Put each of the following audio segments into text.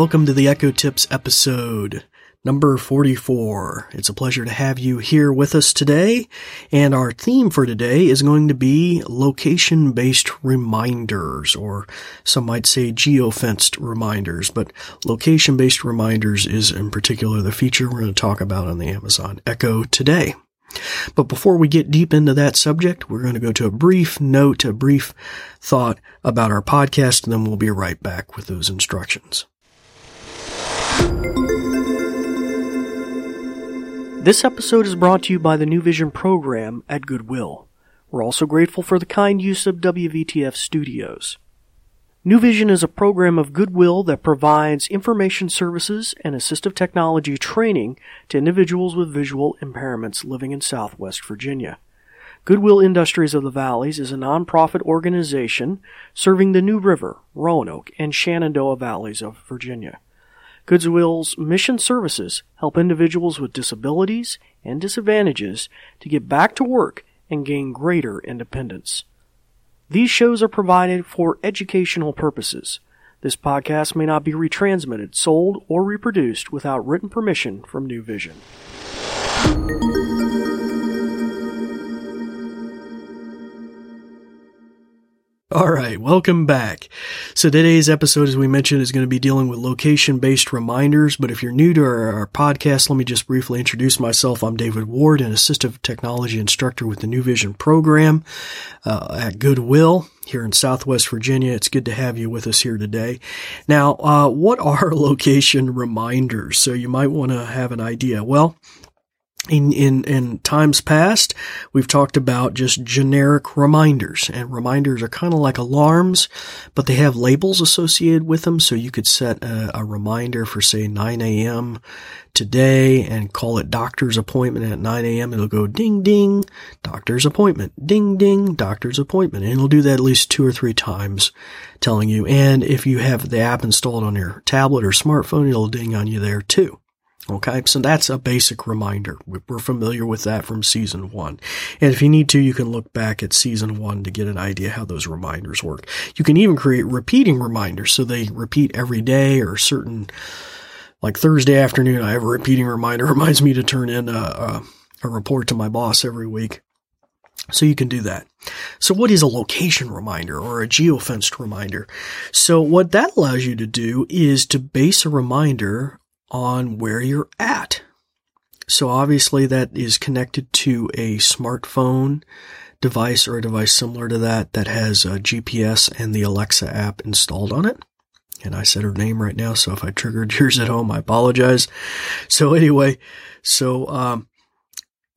welcome to the Echo Tips episode number 44. It's a pleasure to have you here with us today. And our theme for today is going to be location based reminders, or some might say geofenced reminders, but location based reminders is in particular the feature we're going to talk about on the Amazon Echo today. But before we get deep into that subject, we're going to go to a brief note, a brief thought about our podcast, and then we'll be right back with those instructions. This episode is brought to you by the New Vision program at Goodwill. We're also grateful for the kind use of WVTF studios. New Vision is a program of Goodwill that provides information services and assistive technology training to individuals with visual impairments living in Southwest Virginia. Goodwill Industries of the Valleys is a nonprofit organization serving the New River, Roanoke, and Shenandoah Valleys of Virginia. Goodwill's mission services help individuals with disabilities and disadvantages to get back to work and gain greater independence. These shows are provided for educational purposes. This podcast may not be retransmitted, sold, or reproduced without written permission from New Vision. All right, welcome back. So today's episode, as we mentioned, is going to be dealing with location-based reminders. But if you're new to our, our, podcast, let me just briefly introduce myself. I'm David Ward, an assistive technology instructor with the New Vision program uh, at Goodwill here in Southwest Virginia. It's good to have you with us here today. Now, uh, what are location reminders? So you might want to have an idea. Well, in, in, in times past, we've talked about just generic reminders and reminders are kind of like alarms, but they have labels associated with them. So you could set a, a reminder for say 9 a.m. today and call it doctor's appointment at 9 a.m. It'll go ding, ding, doctor's appointment, ding, ding, doctor's appointment. And it'll do that at least two or three times telling you. And if you have the app installed on your tablet or smartphone, it'll ding on you there too. Okay, so that's a basic reminder. We're familiar with that from season one. And if you need to, you can look back at season one to get an idea how those reminders work. You can even create repeating reminders so they repeat every day or certain, like Thursday afternoon, I have a repeating reminder reminds me to turn in a, a, a report to my boss every week. So you can do that. So what is a location reminder or a geofenced reminder? So what that allows you to do is to base a reminder on where you're at. So obviously that is connected to a smartphone device or a device similar to that that has a GPS and the Alexa app installed on it. And I said her name right now, so if I triggered yours at home, I apologize. So anyway, so um,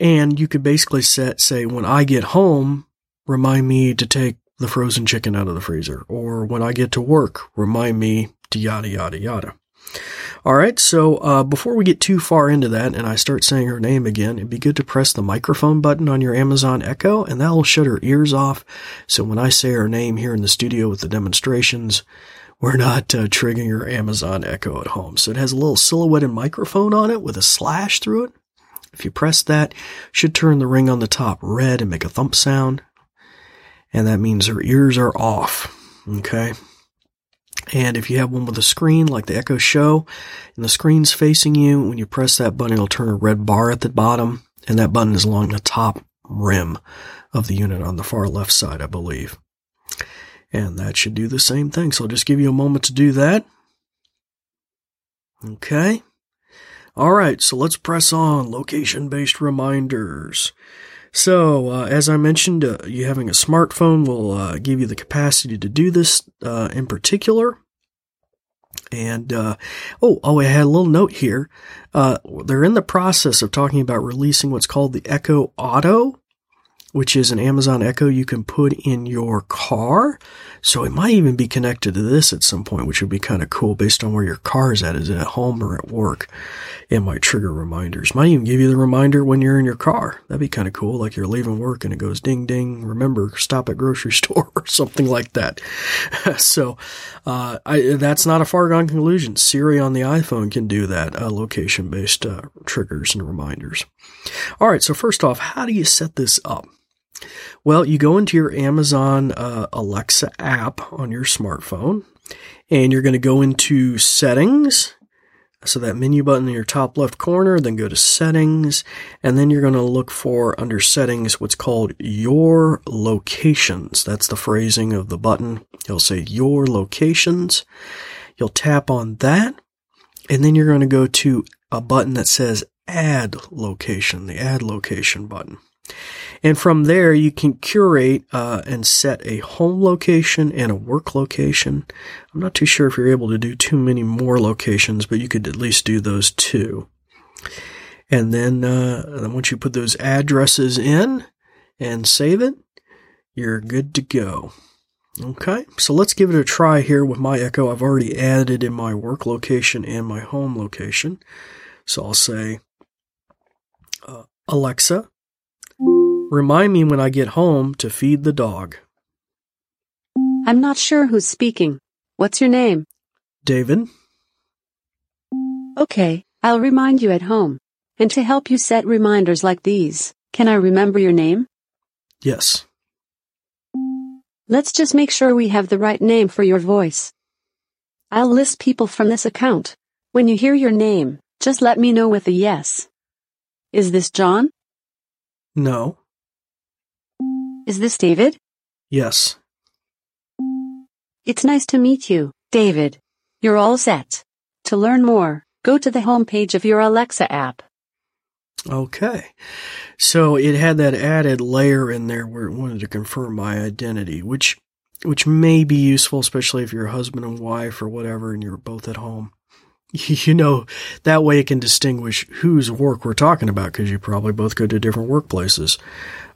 and you could basically set say when I get home, remind me to take the frozen chicken out of the freezer, or when I get to work, remind me to yada yada yada. All right, so uh, before we get too far into that and I start saying her name again, it'd be good to press the microphone button on your Amazon Echo, and that will shut her ears off. So when I say her name here in the studio with the demonstrations, we're not uh, triggering your Amazon Echo at home. So it has a little silhouetted microphone on it with a slash through it. If you press that, should turn the ring on the top red and make a thump sound. And that means her ears are off. Okay. And if you have one with a screen like the Echo Show and the screen's facing you, when you press that button, it'll turn a red bar at the bottom. And that button is along the top rim of the unit on the far left side, I believe. And that should do the same thing. So I'll just give you a moment to do that. Okay. All right. So let's press on location based reminders. So, uh, as I mentioned, uh, you having a smartphone will uh, give you the capacity to do this uh, in particular. And uh, oh, oh, I had a little note here. Uh, they're in the process of talking about releasing what's called the Echo Auto, which is an Amazon Echo you can put in your car. So it might even be connected to this at some point, which would be kind of cool based on where your car is at. Is it at home or at work? It might trigger reminders. Might even give you the reminder when you're in your car. That'd be kind of cool. Like you're leaving work and it goes ding ding. Remember, stop at grocery store or something like that. so, uh, I, that's not a far gone conclusion. Siri on the iPhone can do that, uh, location based, uh, triggers and reminders. All right. So first off, how do you set this up? Well, you go into your Amazon uh, Alexa app on your smartphone, and you're going to go into settings. So that menu button in your top left corner, then go to settings, and then you're going to look for under settings what's called your locations. That's the phrasing of the button. You'll say your locations. You'll tap on that, and then you're going to go to a button that says add location, the add location button. And from there, you can curate uh, and set a home location and a work location. I'm not too sure if you're able to do too many more locations, but you could at least do those two. And then, uh, once you put those addresses in and save it, you're good to go. Okay, so let's give it a try here with my Echo. I've already added in my work location and my home location. So I'll say, uh, Alexa, Remind me when I get home to feed the dog. I'm not sure who's speaking. What's your name? David. Okay, I'll remind you at home. And to help you set reminders like these, can I remember your name? Yes. Let's just make sure we have the right name for your voice. I'll list people from this account. When you hear your name, just let me know with a yes. Is this John? No. Is this David? Yes. It's nice to meet you, David. You're all set. To learn more, go to the homepage of your Alexa app. Okay. So it had that added layer in there where it wanted to confirm my identity, which which may be useful, especially if you're a husband and wife or whatever and you're both at home. You know, that way it can distinguish whose work we're talking about because you probably both go to different workplaces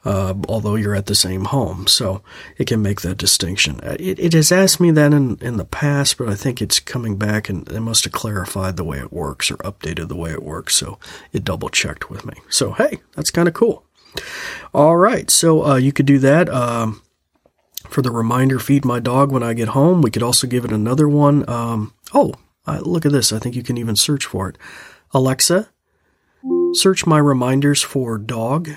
uh, although you're at the same home. So it can make that distinction. Uh, it, it, has asked me that in, in the past, but I think it's coming back and it must have clarified the way it works or updated the way it works. So it double checked with me. So, hey, that's kind of cool. All right. So uh, you could do that. Um, for the reminder, feed my dog when I get home. We could also give it another one. Um, oh, look at this. I think you can even search for it. Alexa, search my reminders for dog.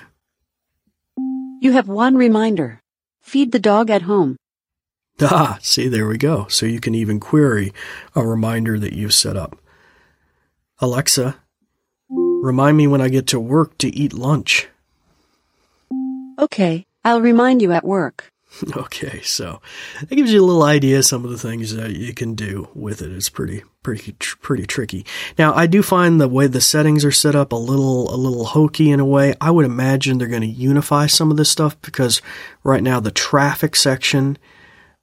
You have one reminder. Feed the dog at home. Ah, see, there we go. So you can even query a reminder that you've set up. Alexa, remind me when I get to work to eat lunch. Okay, I'll remind you at work. Okay, so that gives you a little idea of some of the things that you can do with it. It's pretty pretty pretty tricky. Now, I do find the way the settings are set up a little a little hokey in a way. I would imagine they're going to unify some of this stuff because right now the traffic section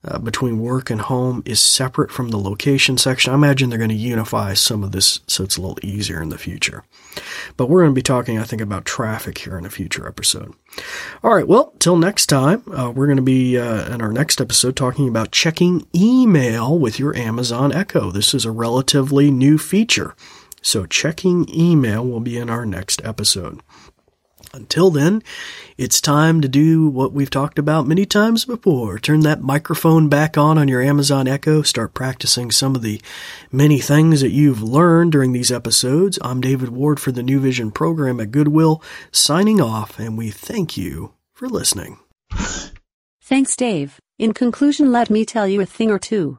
uh, between work and home is separate from the location section. I imagine they're going to unify some of this so it's a little easier in the future. But we're going to be talking, I think, about traffic here in a future episode. All right, well, till next time, uh, we're going to be uh, in our next episode talking about checking email with your Amazon Echo. This is a relatively new feature. So, checking email will be in our next episode. Until then, it's time to do what we've talked about many times before. Turn that microphone back on on your Amazon Echo. Start practicing some of the many things that you've learned during these episodes. I'm David Ward for the New Vision program at Goodwill, signing off, and we thank you for listening. Thanks, Dave. In conclusion, let me tell you a thing or two.